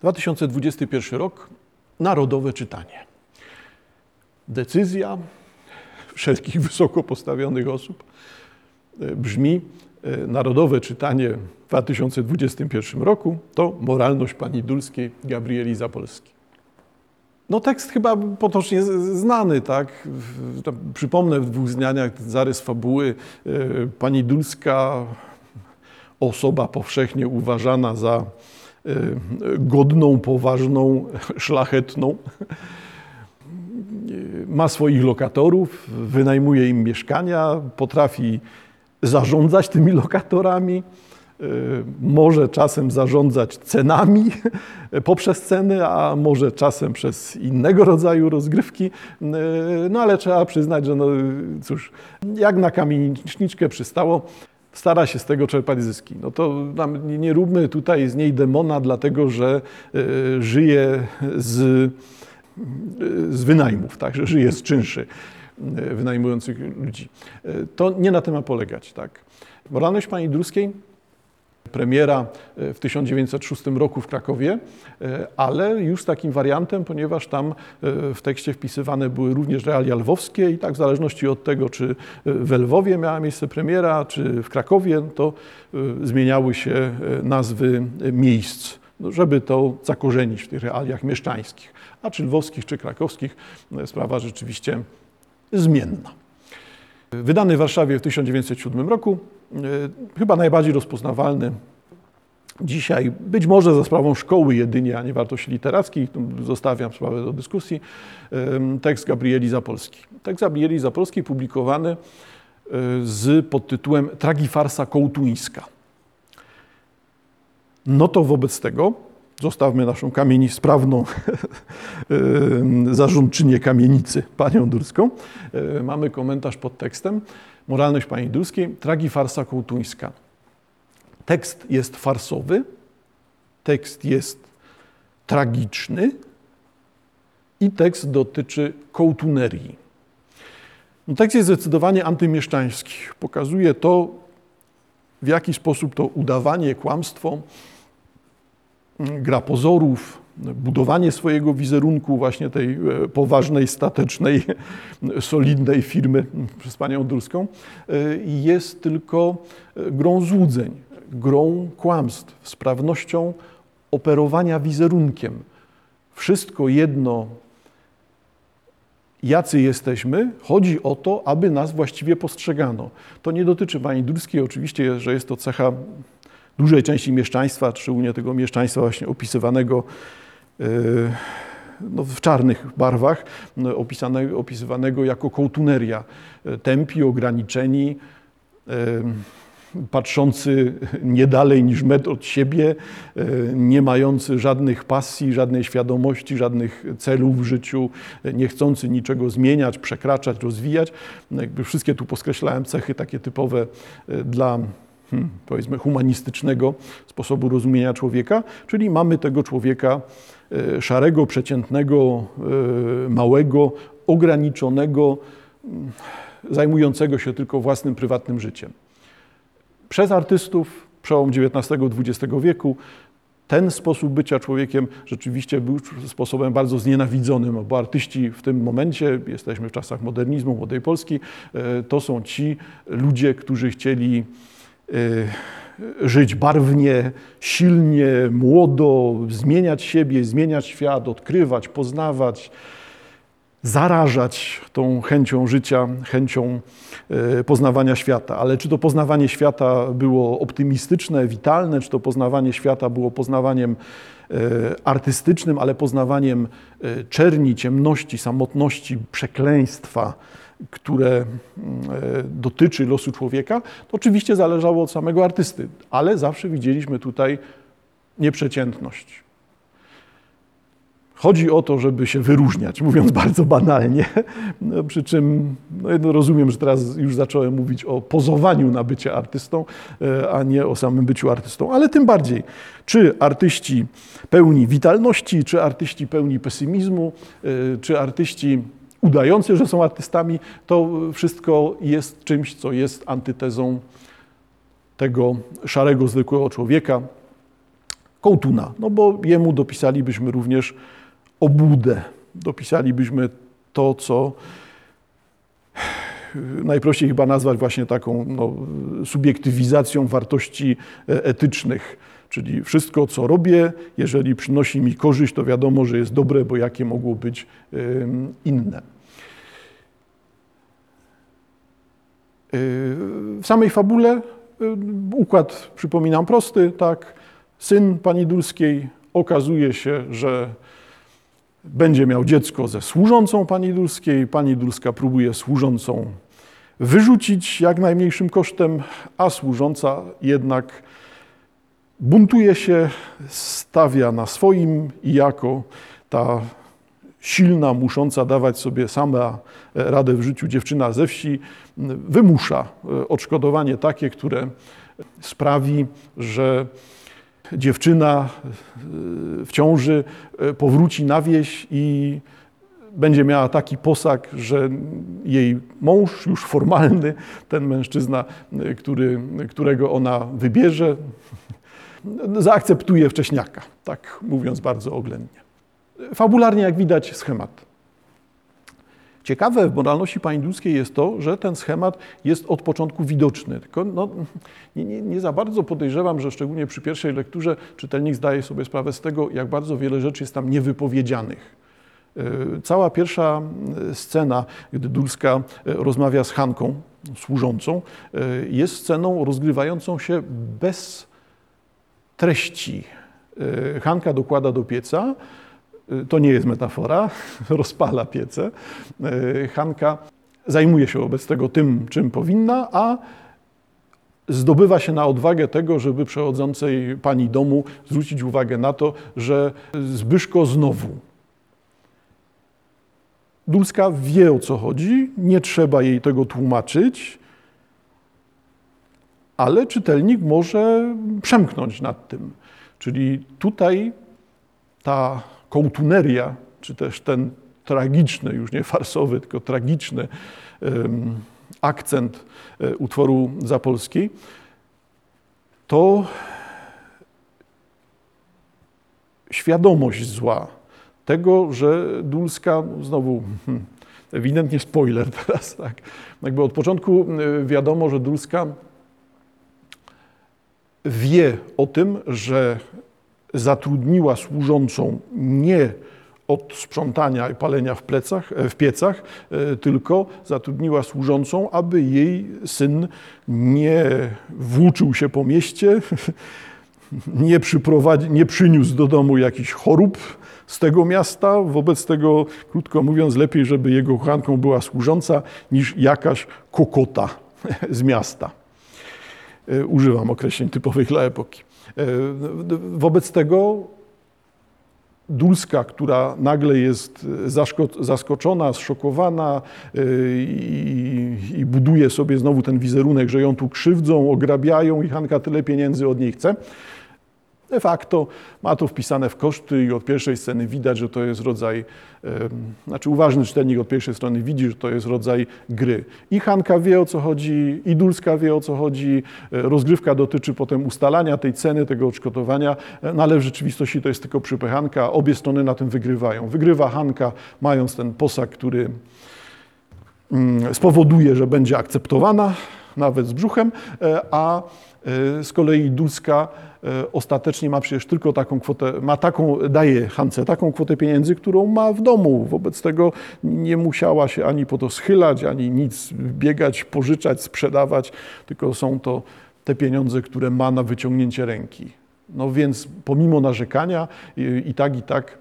2021 rok narodowe czytanie. Decyzja wszystkich wysoko postawionych osób e, brzmi: e, Narodowe czytanie w 2021 roku to moralność pani Dulskiej Gabrieli Zapolskiej. No tekst chyba potocznie znany, tak? Przypomnę w dwóch zdaniach zarys fabuły. E, pani Dulska, osoba powszechnie uważana za godną, poważną, szlachetną, ma swoich lokatorów, wynajmuje im mieszkania, potrafi zarządzać tymi lokatorami, e, może czasem zarządzać cenami poprzez ceny, a może czasem przez innego rodzaju rozgrywki. E, no ale trzeba przyznać, że no cóż, jak na kamieniczniczkę przystało, stara się z tego czerpać zyski. No to nie róbmy tutaj z niej demona, dlatego że e, żyje z z wynajmów, tak, że żyje z czynszy e, wynajmujących ludzi. E, to nie na tym ma polegać. Tak. Moralność pani Druskiej, premiera e, w 1906 roku w Krakowie, ale już z takim wariantem, ponieważ tam w tekście wpisywane były również realia lwowskie i tak w zależności od tego, czy w Lwowie miała miejsce premiera, czy w Krakowie, to zmieniały się nazwy miejsc, no, żeby to zakorzenić w tych realiach mieszczańskich a czy lwowskich, czy krakowskich, sprawa rzeczywiście zmienna. Wydany w Warszawie w 1907 roku, e, chyba najbardziej rozpoznawalny dzisiaj, być może za sprawą szkoły jedynie, a nie wartości literackiej, zostawiam sprawę do dyskusji, tekst Gabrieli Zapolskiej. Tekst Gabrieli Zapolskiej publikowany e, z podtytułem Tragifarsa kołtuńska. No to wobec tego Zostawmy naszą kamieni sprawną zarządczynię kamienicy, panią Durską. E, mamy komentarz pod tekstem. Moralność pani Durskiej, tragi farsa kołtuńska. Tekst jest farsowy, tekst jest tragiczny i tekst dotyczy kołtunerii. No, tekst jest zdecydowanie antymieszczański. Pokazuje to, w jaki sposób to udawanie, kłamstwo gra pozorów, budowanie swojego wizerunku właśnie tej e, poważnej, statecznej, solidnej firmy przez panią Dulską e, jest tylko e, grą złudzeń, grą kłamstw, sprawnością operowania wizerunkiem. Wszystko jedno, jacy jesteśmy, chodzi o to, aby nas właściwie postrzegano. To nie dotyczy pani Dulskiej, oczywiście, że jest to cecha dużej części mieszczaństwa, szczególnie tego mieszczaństwa właśnie opisywanego e, no, w czarnych barwach, no, opisanego, opisywanego jako kołtuneria. E, tępi, ograniczeni, e, patrzący nie dalej niż metr od siebie, nie mający żadnych pasji, żadnej świadomości, żadnych celów w życiu, nie chcący niczego zmieniać, przekraczać, rozwijać. No, jakby wszystkie tu poskreślałem cechy takie typowe dla Hmm, powiedzmy humanistycznego sposobu rozumienia człowieka, czyli mamy tego człowieka e, szarego, przeciętnego, e, małego, ograniczonego, mm, zajmującego się tylko własnym prywatnym życiem. Przez artystów przełom XIX-XX wieku ten sposób bycia człowiekiem rzeczywiście był sposobem bardzo znienawidzonym, bo artyści w tym momencie, jesteśmy w czasach modernizmu, młodej Polski, e, to są ci ludzie, którzy chcieli żyć barwnie, silnie, młodo, zmieniać siebie, zmieniać świat, odkrywać, poznawać, zarażać tą chęcią życia, chęcią y, poznawania świata. Ale czy to poznawanie świata było optymistyczne, witalne, czy to poznawanie świata było poznawaniem y, artystycznym, ale poznawaniem czerni, ciemności, samotności, przekleństwa, które mm, e, dotyczy losu człowieka, to oczywiście zależało od samego artysty, ale zawsze widzieliśmy tutaj nieprzeciętność. Chodzi o to, żeby się wyróżniać, mówiąc bardzo banalnie, no, przy czym no, rozumiem, że teraz już zacząłem mówić o pozowaniu na bycie artystą, e, a nie o samym byciu artystą, ale tym bardziej, czy artyści pełni witalności, czy artyści pełni pesymizmu, e, czy artyści udający, że są artystami, to wszystko jest czymś, co jest antytezą tego szarego, zwykłego człowieka, Kołtuna, no bo jemu dopisalibyśmy również obłudę, dopisalibyśmy to, co najprościej chyba nazwać właśnie taką no, subiektywizacją wartości e, etycznych. Czyli wszystko, co robię, jeżeli przynosi mi korzyść, to wiadomo, że jest dobre, bo jakie mogło być inne. W samej fabule układ, przypominam, prosty, tak. Syn pani Dulskiej okazuje się, że będzie miał dziecko ze służącą pani Dulskiej. Pani Dulska próbuje służącą wyrzucić jak najmniejszym kosztem, a służąca jednak buntuje się, stawia na swoim i jako ta silna, musząca dawać sobie sama radę w życiu dziewczyna ze wsi, wymusza odszkodowanie takie, które sprawi, że dziewczyna w ciąży powróci na wieś i będzie miała taki posag, że jej mąż, już formalny, ten mężczyzna, który, którego ona wybierze, zaakceptuje wcześniaka, tak mówiąc bardzo oględnie. Fabularnie, jak widać, schemat. Ciekawe w moralności pańduskiej jest to, że ten schemat jest od początku widoczny. Tylko no, nie, nie, nie, za bardzo podejrzewam, że szczególnie przy pierwszej lekturze czytelnik zdaje sobie sprawę z tego, jak bardzo wiele rzeczy jest tam niewypowiedzianych. E, cała pierwsza e, scena, gdy Dulska e, rozmawia z Hanką, służącą, jest sceną rozgrywającą się bez treści. Hanka dokłada do pieca, to nie jest metafora, rozpala piece. Hanka zajmuje się wobec tego tym, czym powinna, a zdobywa się na odwagę tego, żeby przechodzącej pani domu zwrócić uwagę na to, że Zbyszko znowu. Dulska wie o co chodzi, nie trzeba jej tego tłumaczyć, ale czytelnik może przemknąć nad tym. Czyli tutaj ta kołtuneria, czy też ten tragiczny, już nie farsowy, tylko tragiczny um, akcent e, utworu Zapolskiej, to świadomość zła, tego, że Dulska, znowu hmm, ewidentnie spoiler teraz, tak, jakby od początku e, wiadomo, że Dulska wie o tym, że zatrudniła służącą nie od sprzątania i palenia w, plecach, e, w piecach, e, tylko zatrudniła służącą, aby jej syn nie włóczył się po mieście, nie, nie przyniósł do domu jakichś chorób z tego miasta. Wobec tego, krótko mówiąc, lepiej, żeby jego kochanką była służąca, niż jakaś kokota z miasta. E, używam określeń typowych dla epoki. E, wobec tego Dulska, która nagle jest zaskoczona, zszokowana e, i, i, buduje sobie znowu ten wizerunek, że ją tu krzywdzą, ograbiają i Hanka tyle pieniędzy od niej chce, De facto ma to wpisane w koszty i od pierwszej sceny widać, że to jest rodzaj, znaczy uważny czytelnik od pierwszej strony widzi, że to jest rodzaj gry. I Hanka wie o co chodzi, i Dulska wie o co chodzi, e, rozgrywka dotyczy potem ustalania tej ceny, tego odszkodowania, e, no ale w rzeczywistości to jest tylko przypychanka, obie strony na tym wygrywają. Wygrywa Hanka mając ten posag, który mm, spowoduje, że będzie akceptowana, nawet z brzuchem, e, a z kolei Dulska E, ostatecznie ma przecież tylko taką kwotę, ma taką, daje Hance taką kwotę pieniędzy, którą ma w domu. Wobec tego nie musiała się ani po to schylać, ani nic biegać, pożyczać, sprzedawać, tylko są to te pieniądze, które ma na wyciągnięcie ręki. No więc pomimo narzekania i tak, i tak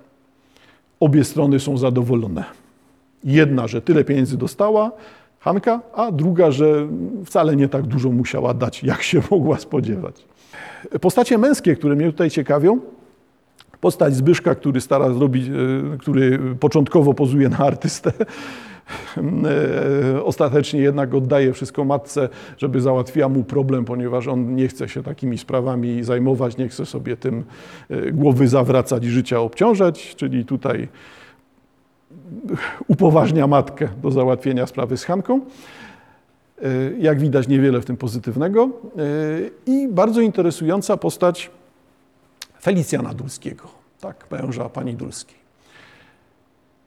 obie strony są zadowolone. Jedna, że tyle pieniędzy dostała, Hanka, a druga, że wcale nie tak dużo musiała dać, jak się mogła spodziewać. Postacie męskie, które mnie tutaj ciekawią, postać Zbyszka, który stara zrobić, e, który początkowo pozuje na artystę, e, ostatecznie jednak oddaje wszystko matce, żeby załatwiła mu problem, ponieważ on nie chce się takimi sprawami zajmować, nie chce sobie tym e, głowy zawracać i życia obciążać, czyli tutaj upoważnia matkę do załatwienia sprawy z Hanką. E, jak widać, niewiele w tym pozytywnego. E, I bardzo interesująca postać Felicjana Dulskiego, tak, męża pani Dulskiej.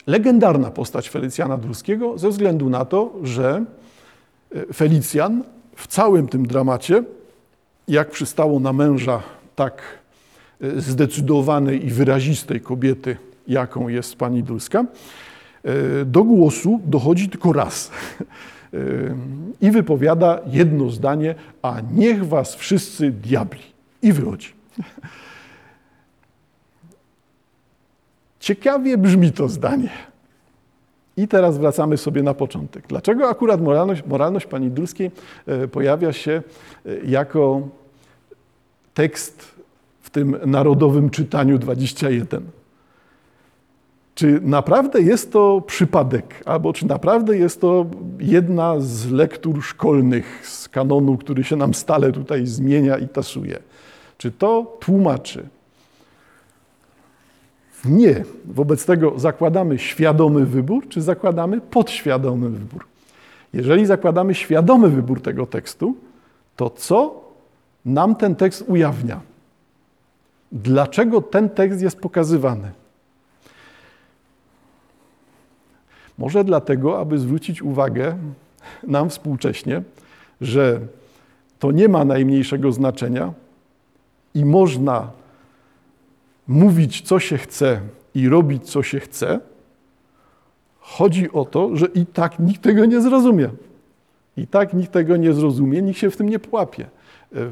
Legendarna postać Felicjana Dulskiego ze względu na to, że e, Felicjan w całym tym dramacie, jak przystało na męża tak zdecydowanej i wyrazistej kobiety, jaką jest pani Dulska, do głosu dochodzi tylko raz. I wypowiada jedno zdanie, a niech was wszyscy diabli. I wychodzi. Ciekawie brzmi to zdanie. I teraz wracamy sobie na początek. Dlaczego akurat moralność, moralność pani Dulskiej e, pojawia się e, jako tekst w tym narodowym czytaniu 21? Czy naprawdę jest to przypadek, albo czy naprawdę jest to jedna z lektur szkolnych z kanonu, który się nam stale tutaj zmienia i tasuje? Czy to tłumaczy nie. Wobec tego zakładamy świadomy wybór, czy zakładamy podświadomy wybór. Jeżeli zakładamy świadomy wybór tego tekstu, to co nam ten tekst ujawnia? Dlaczego ten tekst jest pokazywany? Może dlatego, aby zwrócić uwagę nam współcześnie, że to nie ma najmniejszego znaczenia i można mówić, co się chce i robić, co się chce, chodzi o to, że i tak nikt tego nie zrozumie. I tak nikt tego nie zrozumie, nikt się w tym nie połapie.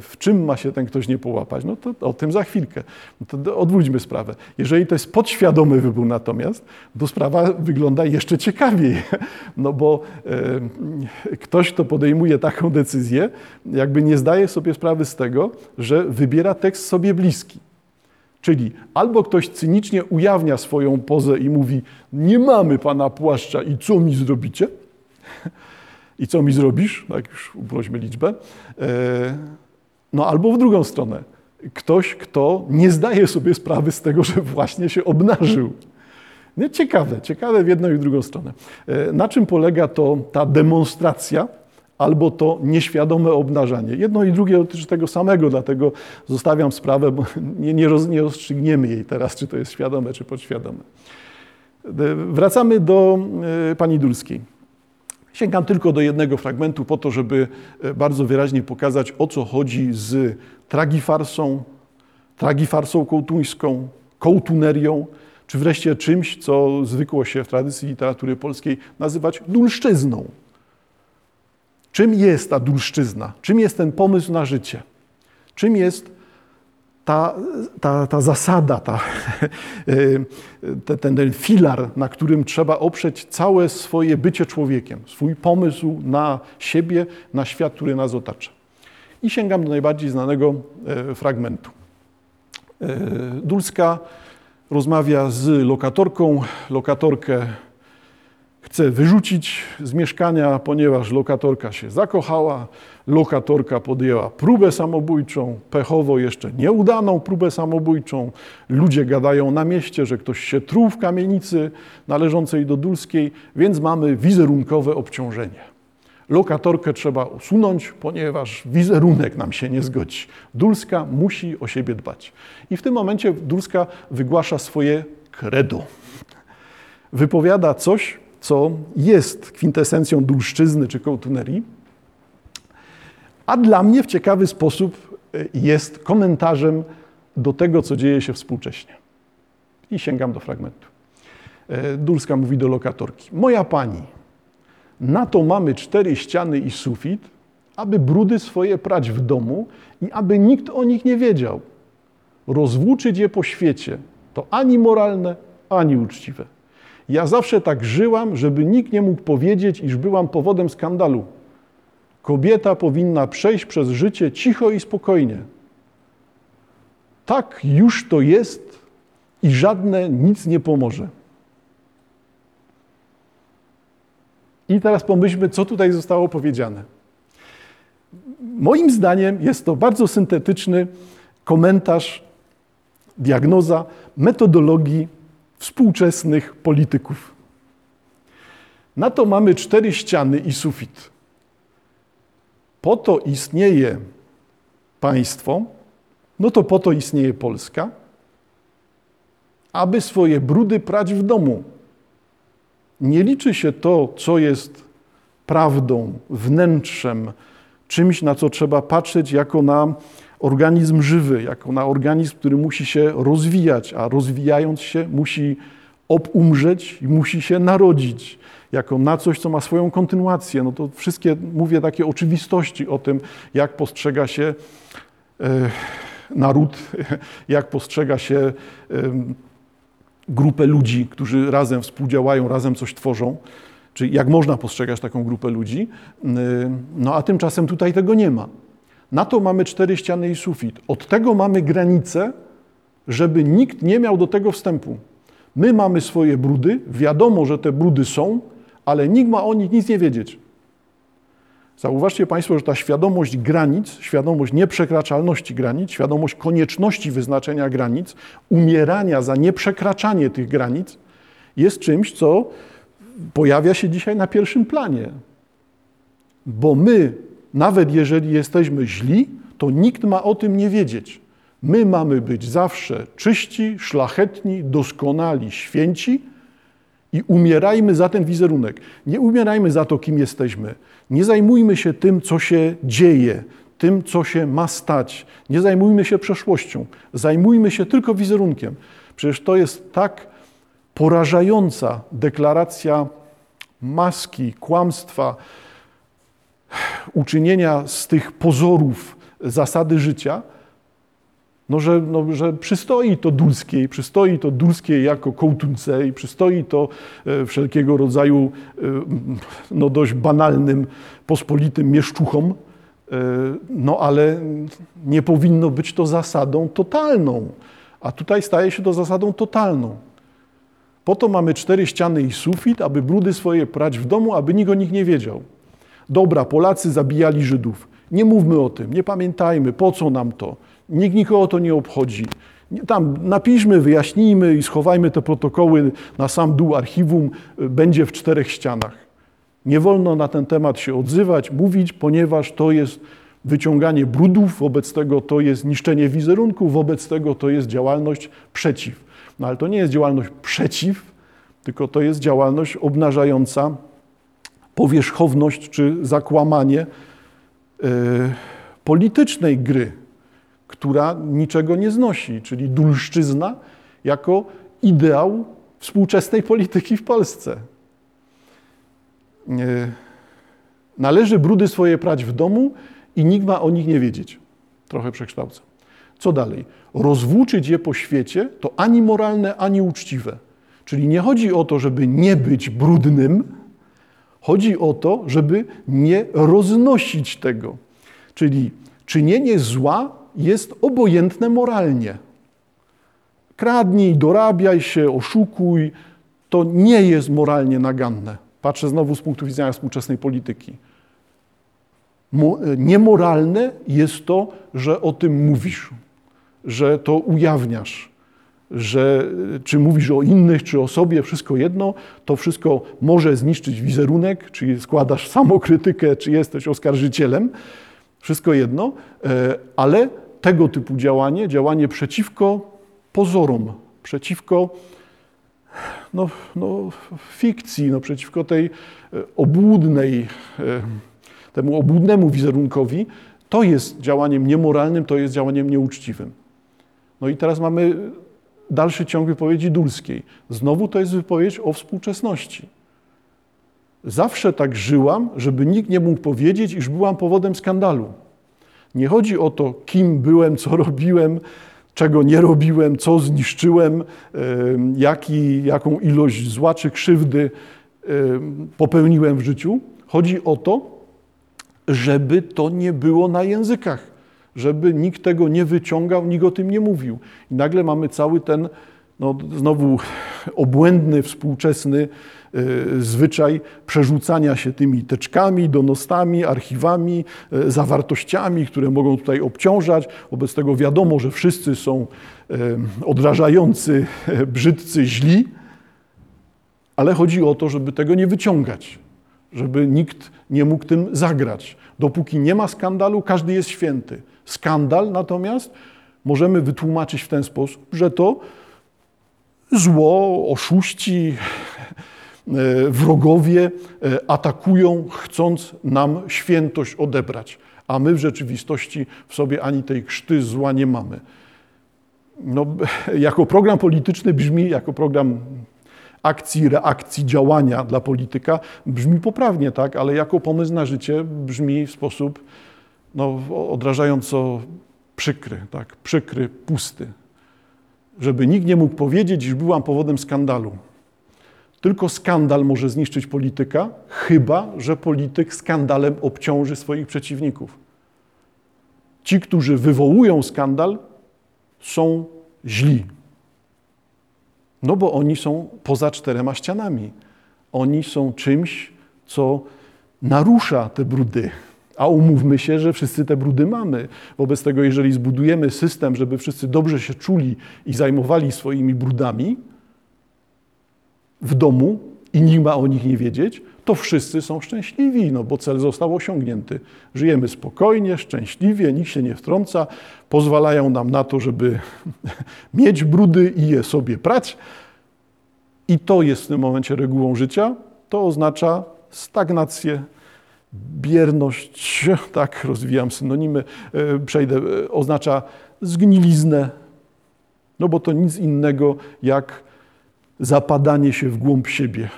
W czym ma się ten ktoś nie połapać? No to o tym za chwilkę. No to odwróćmy sprawę. Jeżeli to jest podświadomy wybór natomiast, to sprawa wygląda jeszcze ciekawiej. No bo e, ktoś, kto podejmuje taką decyzję, jakby nie zdaje sobie sprawy z tego, że wybiera tekst sobie bliski. Czyli albo ktoś cynicznie ujawnia swoją pozę i mówi: Nie mamy pana płaszcza i co mi zrobicie? I co mi zrobisz? Tak już uprośmy liczbę. E, no albo w drugą stronę. Ktoś, kto nie zdaje sobie sprawy z tego, że właśnie się obnażył. Nie, ciekawe, ciekawe w jedną i w drugą stronę. E, na czym polega to ta demonstracja? albo to nieświadome obnażanie. Jedno i drugie dotyczy tego samego, dlatego zostawiam sprawę, bo nie, nie, roz, nie rozstrzygniemy jej teraz, czy to jest świadome, czy podświadome. Wracamy do e, pani Dulskiej. Sięgam tylko do jednego fragmentu po to, żeby e, bardzo wyraźnie pokazać, o co chodzi z tragifarsą, tragifarsą kołtuńską, kołtunerią, czy wreszcie czymś, co zwykło się w tradycji literatury polskiej nazywać dulszczyzną. Czym jest ta dulszczyzna? Czym jest ten pomysł na życie? Czym jest ta, ta, ta zasada, ta, ten, ten filar, na którym trzeba oprzeć całe swoje bycie człowiekiem, swój pomysł na siebie, na świat, który nas otacza? I sięgam do najbardziej znanego e, fragmentu. E, Dulska rozmawia z lokatorką. Lokatorkę chce wyrzucić z mieszkania, ponieważ lokatorka się zakochała, lokatorka podjęła próbę samobójczą, pechowo jeszcze nieudaną próbę samobójczą. Ludzie gadają na mieście, że ktoś się truł w kamienicy należącej do Dulskiej, więc mamy wizerunkowe obciążenie. Lokatorkę trzeba usunąć, ponieważ wizerunek nam się nie zgodzi. Dulska musi o siebie dbać. I w tym momencie Dulska wygłasza swoje credo. Wypowiada coś, co jest kwintesencją dulszczyzny czy kołtunerii, a dla mnie w ciekawy sposób e, jest komentarzem do tego, co dzieje się współcześnie. I sięgam do fragmentu. E, Dulska mówi do lokatorki: Moja pani, na to mamy cztery ściany i sufit, aby brudy swoje prać w domu i aby nikt o nich nie wiedział. Rozwłóczyć je po świecie to ani moralne, ani uczciwe. Ja zawsze tak żyłam, żeby nikt nie mógł powiedzieć, iż byłam powodem skandalu. Kobieta powinna przejść przez życie cicho i spokojnie. Tak już to jest i żadne nic nie pomoże. I teraz pomyślmy, co tutaj zostało powiedziane. Moim zdaniem jest to bardzo syntetyczny komentarz, diagnoza metodologii współczesnych polityków. Na to mamy cztery ściany i sufit. Po to istnieje państwo, no to po to istnieje Polska, aby swoje brudy prać w domu. Nie liczy się to, co jest prawdą, wnętrzem, czymś, na co trzeba patrzeć jako na organizm żywy, jako na organizm, który musi się rozwijać, a rozwijając się musi obumrzeć i musi się narodzić, jako na coś, co ma swoją kontynuację. No to wszystkie, mówię, takie oczywistości o tym, jak postrzega się e, naród, jak postrzega się e, grupę ludzi, którzy razem współdziałają, razem coś tworzą. Czyli jak można postrzegać taką grupę ludzi. No a tymczasem tutaj tego nie ma. Na to mamy cztery ściany i sufit. Od tego mamy granicę, żeby nikt nie miał do tego wstępu. My mamy swoje brudy, wiadomo, że te brudy są, ale nikt ma o nich nic nie wiedzieć. Zauważcie Państwo, że ta świadomość granic, świadomość nieprzekraczalności granic, świadomość konieczności wyznaczenia granic, umierania za nieprzekraczanie tych granic, jest czymś, co pojawia się dzisiaj na pierwszym planie. Bo my, nawet jeżeli jesteśmy źli, to nikt ma o tym nie wiedzieć. My mamy być zawsze czyści, szlachetni, doskonali, święci i umierajmy za ten wizerunek. Nie umierajmy za to, kim jesteśmy. Nie zajmujmy się tym, co się dzieje, tym, co się ma stać. Nie zajmujmy się przeszłością. Zajmujmy się tylko wizerunkiem. Przecież to jest tak porażająca deklaracja maski, kłamstwa, uczynienia z tych pozorów zasady życia, no, że, no, że przystoi to Dulskiej, przystoi to Dulskiej jako kołtunce i przystoi to e, wszelkiego rodzaju e, no, dość banalnym, pospolitym mieszczuchom, e, no ale nie powinno być to zasadą totalną, a tutaj staje się to zasadą totalną. Po to mamy cztery ściany i sufit, aby brudy swoje prać w domu, aby nikt o nich nie wiedział. Dobra, Polacy zabijali Żydów. Nie mówmy o tym, nie pamiętajmy, po co nam to. Nikt nikogo to nie obchodzi. Tam napiszmy, wyjaśnijmy i schowajmy te protokoły na sam dół archiwum, będzie w czterech ścianach. Nie wolno na ten temat się odzywać, mówić, ponieważ to jest wyciąganie brudów, wobec tego to jest niszczenie wizerunku, wobec tego to jest działalność przeciw. No ale to nie jest działalność przeciw, tylko to jest działalność obnażająca powierzchowność czy zakłamanie yy, politycznej gry która niczego nie znosi, czyli dulszczyzna jako ideał współczesnej polityki w Polsce. Należy brudy swoje prać w domu i nikt ma o nich nie wiedzieć. Trochę przekształcę. Co dalej? Rozwłóczyć je po świecie to ani moralne, ani uczciwe. Czyli nie chodzi o to, żeby nie być brudnym, chodzi o to, żeby nie roznosić tego. Czyli czynienie zła jest obojętne moralnie. Kradnij, dorabiaj się, oszukuj, to nie jest moralnie naganne. Patrzę znowu z punktu widzenia współczesnej polityki. Niemoralne jest to, że o tym mówisz, że to ujawniasz, że czy mówisz o innych, czy o sobie, wszystko jedno, to wszystko może zniszczyć wizerunek, czy składasz samokrytykę, czy jesteś oskarżycielem, wszystko jedno, e, ale tego typu działanie, działanie przeciwko pozorom, przeciwko no, no, fikcji, no, przeciwko tej e, obłudnej, e, temu obłudnemu wizerunkowi, to jest działaniem niemoralnym, to jest działaniem nieuczciwym. No i teraz mamy dalszy ciąg wypowiedzi Dulskiej. Znowu to jest wypowiedź o współczesności. Zawsze tak żyłam, żeby nikt nie mógł powiedzieć, iż byłam powodem skandalu. Nie chodzi o to, kim byłem, co robiłem, czego nie robiłem, co zniszczyłem, jaki, jaką ilość zła czy krzywdy popełniłem w życiu. Chodzi o to, żeby to nie było na językach, żeby nikt tego nie wyciągał, nikt o tym nie mówił. I nagle mamy cały ten, no, znowu obłędny, współczesny Y, zwyczaj przerzucania się tymi teczkami, donostami, archiwami, y, zawartościami, które mogą tutaj obciążać. Wobec tego wiadomo, że wszyscy są y, odrażający, brzydcy, źli, ale chodzi o to, żeby tego nie wyciągać, żeby nikt nie mógł tym zagrać. Dopóki nie ma skandalu, każdy jest święty. Skandal natomiast możemy wytłumaczyć w ten sposób, że to zło, oszuści, e, wrogowie e, atakują, chcąc nam świętość odebrać, a my w rzeczywistości w sobie ani tej krzty zła nie mamy. No, jako program polityczny brzmi, jako program akcji, reakcji, działania dla polityka brzmi poprawnie, tak, ale jako pomysł na życie brzmi w sposób no, odrażająco przykry, tak, przykry, pusty. Żeby nikt nie mógł powiedzieć, iż byłam powodem skandalu. Tylko skandal może zniszczyć polityka, chyba że polityk skandalem obciąży swoich przeciwników. Ci, którzy wywołują skandal, są źli. No bo oni są poza czterema ścianami. Oni są czymś, co narusza te brudy. A umówmy się, że wszyscy te brudy mamy. Wobec tego, jeżeli zbudujemy system, żeby wszyscy dobrze się czuli i zajmowali swoimi brudami w domu i nikt ma o nich nie wiedzieć, to wszyscy są szczęśliwi, no bo cel został osiągnięty. Żyjemy spokojnie, szczęśliwie, nikt się nie wtrąca, pozwalają nam na to, żeby mieć brudy i je sobie prać. I to jest w tym momencie regułą życia. To oznacza stagnację, bierność, tak, rozwijam synonimy, e, przejdę, e, oznacza zgniliznę, no bo to nic innego jak zapadanie się w głąb siebie,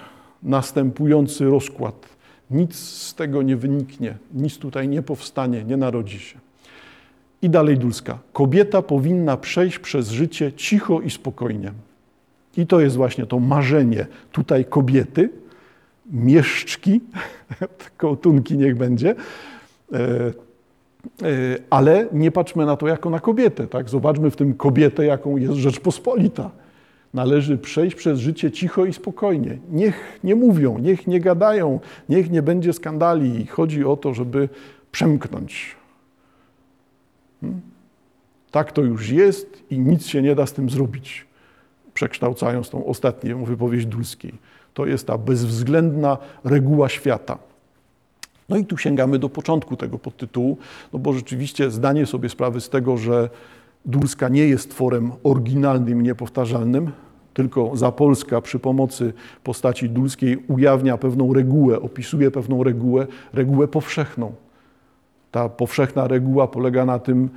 następujący rozkład. Nic z tego nie wyniknie, nic tutaj nie powstanie, nie narodzi się. I dalej Dulska. Kobieta powinna przejść przez życie cicho i spokojnie. I to jest właśnie to marzenie tutaj kobiety, mieszczki, kołtunki niech będzie, e, e, ale nie patrzmy na to jako na kobietę. Tak? Zobaczmy w tym kobietę, jaką jest Rzeczpospolita. Należy przejść przez życie cicho i spokojnie. Niech nie mówią, niech nie gadają, niech nie będzie skandali. Chodzi o to, żeby przemknąć. Hmm? Tak to już jest i nic się nie da z tym zrobić. Przekształcając tą ostatnią wypowiedź Dulskiej. To jest ta bezwzględna reguła świata. No i tu sięgamy do początku tego podtytułu, no bo rzeczywiście zdanie sobie sprawy z tego, że Dulska nie jest tworem oryginalnym niepowtarzalnym, tylko Zapolska przy pomocy postaci Dulskiej ujawnia pewną regułę, opisuje pewną regułę, regułę powszechną. Ta powszechna reguła polega na tym,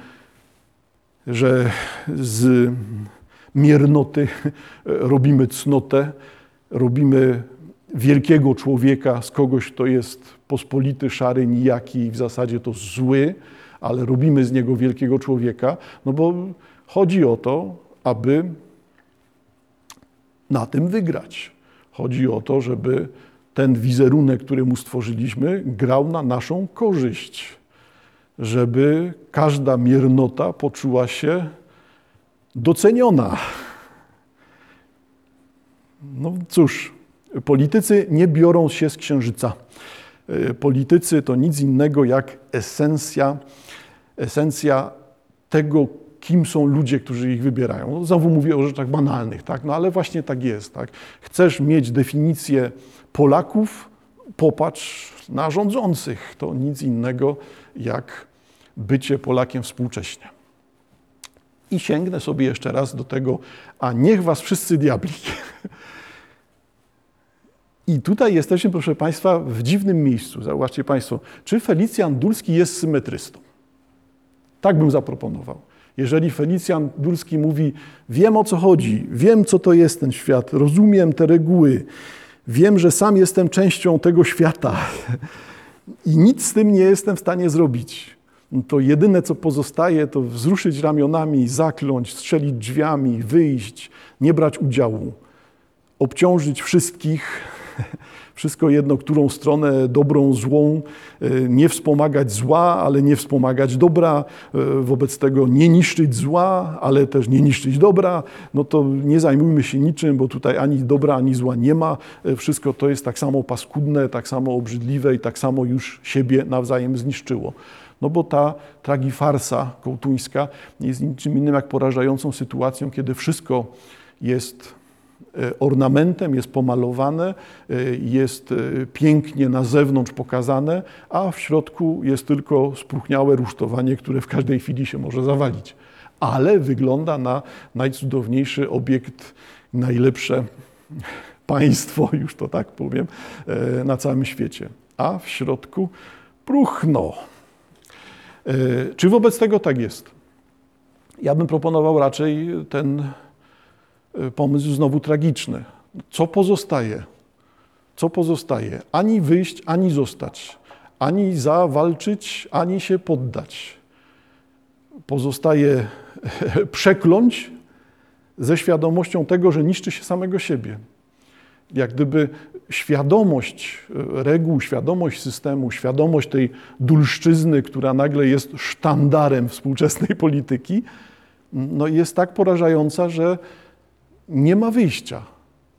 że z miernoty robimy cnotę, robimy wielkiego człowieka z kogoś, kto jest pospolity, szary, nijaki i w zasadzie to zły, ale robimy z niego wielkiego człowieka, no bo chodzi o to, aby na tym wygrać. Chodzi o to, żeby ten wizerunek, który mu stworzyliśmy, grał na naszą korzyść, żeby każda miernota poczuła się doceniona. No cóż, politycy nie biorą się z księżyca. E, politycy to nic innego jak esencja, esencja tego, kim są ludzie, którzy ich wybierają. No, znowu mówię o rzeczach banalnych, tak? no ale właśnie tak jest. Tak? Chcesz mieć definicję Polaków, popatrz na rządzących. To nic innego jak bycie Polakiem współcześnie. I sięgnę sobie jeszcze raz do tego, a niech was wszyscy diabli. I tutaj jesteśmy, proszę Państwa, w dziwnym miejscu. Zauważcie Państwo, czy Felicjan Dulski jest symetrystą? Tak bym zaproponował. Jeżeli Felicjan Dulski mówi, wiem o co chodzi, wiem co to jest ten świat, rozumiem te reguły, wiem, że sam jestem częścią tego świata i nic z tym nie jestem w stanie zrobić, to jedyne co pozostaje to wzruszyć ramionami, zakląć, strzelić drzwiami, wyjść, nie brać udziału, obciążyć wszystkich wszystko jedno, którą stronę dobrą, złą, e, nie wspomagać zła, ale nie wspomagać dobra, e, wobec tego nie niszczyć zła, ale też nie niszczyć dobra, no to nie zajmujmy się niczym, bo tutaj ani dobra, ani zła nie ma. E, wszystko to jest tak samo paskudne, tak samo obrzydliwe i tak samo już siebie nawzajem zniszczyło. No bo ta tragifarsa kołtuńska jest niczym innym jak porażającą sytuacją, kiedy wszystko jest E, ornamentem, jest pomalowane, e, jest e, pięknie na zewnątrz pokazane, a w środku jest tylko spróchniałe rusztowanie, które w każdej chwili się może zawalić. Ale wygląda na najcudowniejszy obiekt najlepsze państwo, już to tak powiem, na całym świecie. A w środku próchno. E, czy wobec tego tak jest? Ja bym proponował raczej ten e, pomysł znowu tragiczny. Co pozostaje? Co pozostaje? Ani wyjść, ani zostać. Ani zawalczyć, ani się poddać. Pozostaje przekląć ze świadomością tego, że niszczy się samego siebie. Jak gdyby świadomość reguł, świadomość systemu, świadomość tej dulszczyzny, która nagle jest sztandarem współczesnej polityki, no jest tak porażająca, że nie ma wyjścia.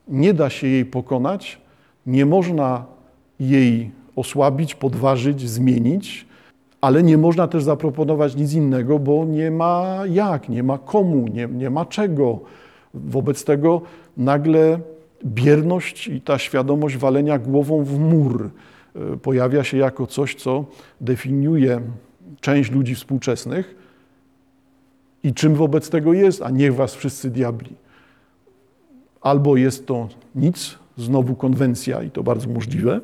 Nie da się jej pokonać, nie można jej osłabić, podważyć, zmienić, ale nie można też zaproponować nic innego, bo nie ma jak, nie ma komu, nie, nie ma czego. Wobec tego nagle bierność i ta świadomość walenia głową w mur e, pojawia się jako coś, co definiuje część ludzi współczesnych. I czym wobec tego jest, a niech was wszyscy diabli. Albo jest to nic, znowu konwencja, i to bardzo możliwe,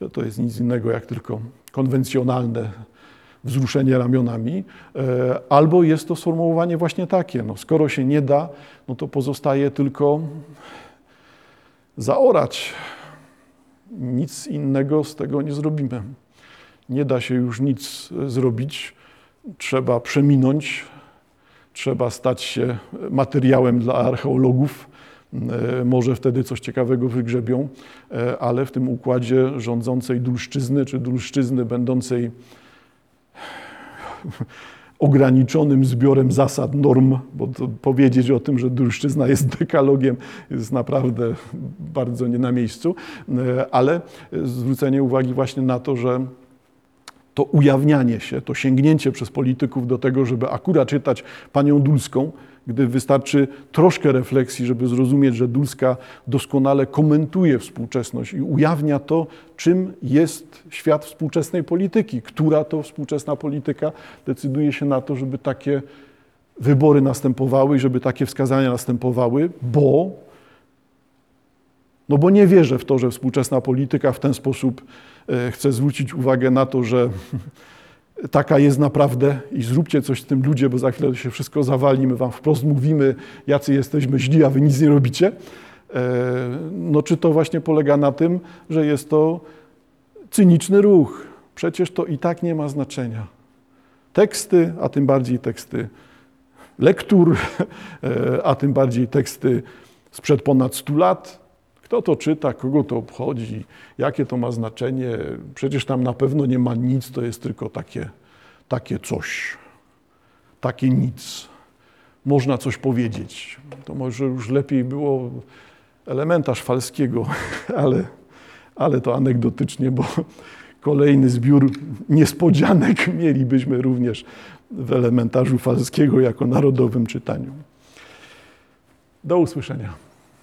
że to jest nic innego jak tylko konwencjonalne wzruszenie ramionami, e, albo jest to sformułowanie właśnie takie, no skoro się nie da, no to pozostaje tylko zaorać. Nic innego z tego nie zrobimy. Nie da się już nic zrobić, trzeba przeminąć, trzeba stać się materiałem dla archeologów, e, może wtedy coś ciekawego wygrzebią, e, ale w tym układzie rządzącej dulszczyzny, czy dulszczyzny będącej ograniczonym zbiorem zasad, norm, bo powiedzieć o tym, że dulszczyzna jest dekalogiem, jest naprawdę bardzo nie na miejscu, e, ale zwrócenie uwagi właśnie na to, że to ujawnianie się, to sięgnięcie przez polityków do tego, żeby akurat czytać panią Dulską, gdy wystarczy troszkę refleksji, żeby zrozumieć, że Dulska doskonale komentuje współczesność i ujawnia to, czym jest świat współczesnej polityki, która to współczesna polityka decyduje się na to, żeby takie wybory następowały i żeby takie wskazania następowały, bo no bo nie wierzę w to, że współczesna polityka w ten sposób e, chce zwrócić uwagę na to, że taka jest naprawdę i zróbcie coś z tym ludzie, bo za chwilę się wszystko zawali, my wam wprost mówimy, jacy jesteśmy źli, a wy nic nie robicie. E, no czy to właśnie polega na tym, że jest to cyniczny ruch? Przecież to i tak nie ma znaczenia. Teksty, a tym bardziej teksty lektur, e, a tym bardziej teksty sprzed ponad 100 lat, kto to czyta, kogo to obchodzi, jakie to ma znaczenie? Przecież tam na pewno nie ma nic, to jest tylko takie, takie coś, takie nic. Można coś powiedzieć. To może już lepiej było elementarz falskiego, ale, ale to anegdotycznie, bo kolejny zbiór niespodzianek mielibyśmy również w elementarzu falskiego jako narodowym czytaniu. Do usłyszenia.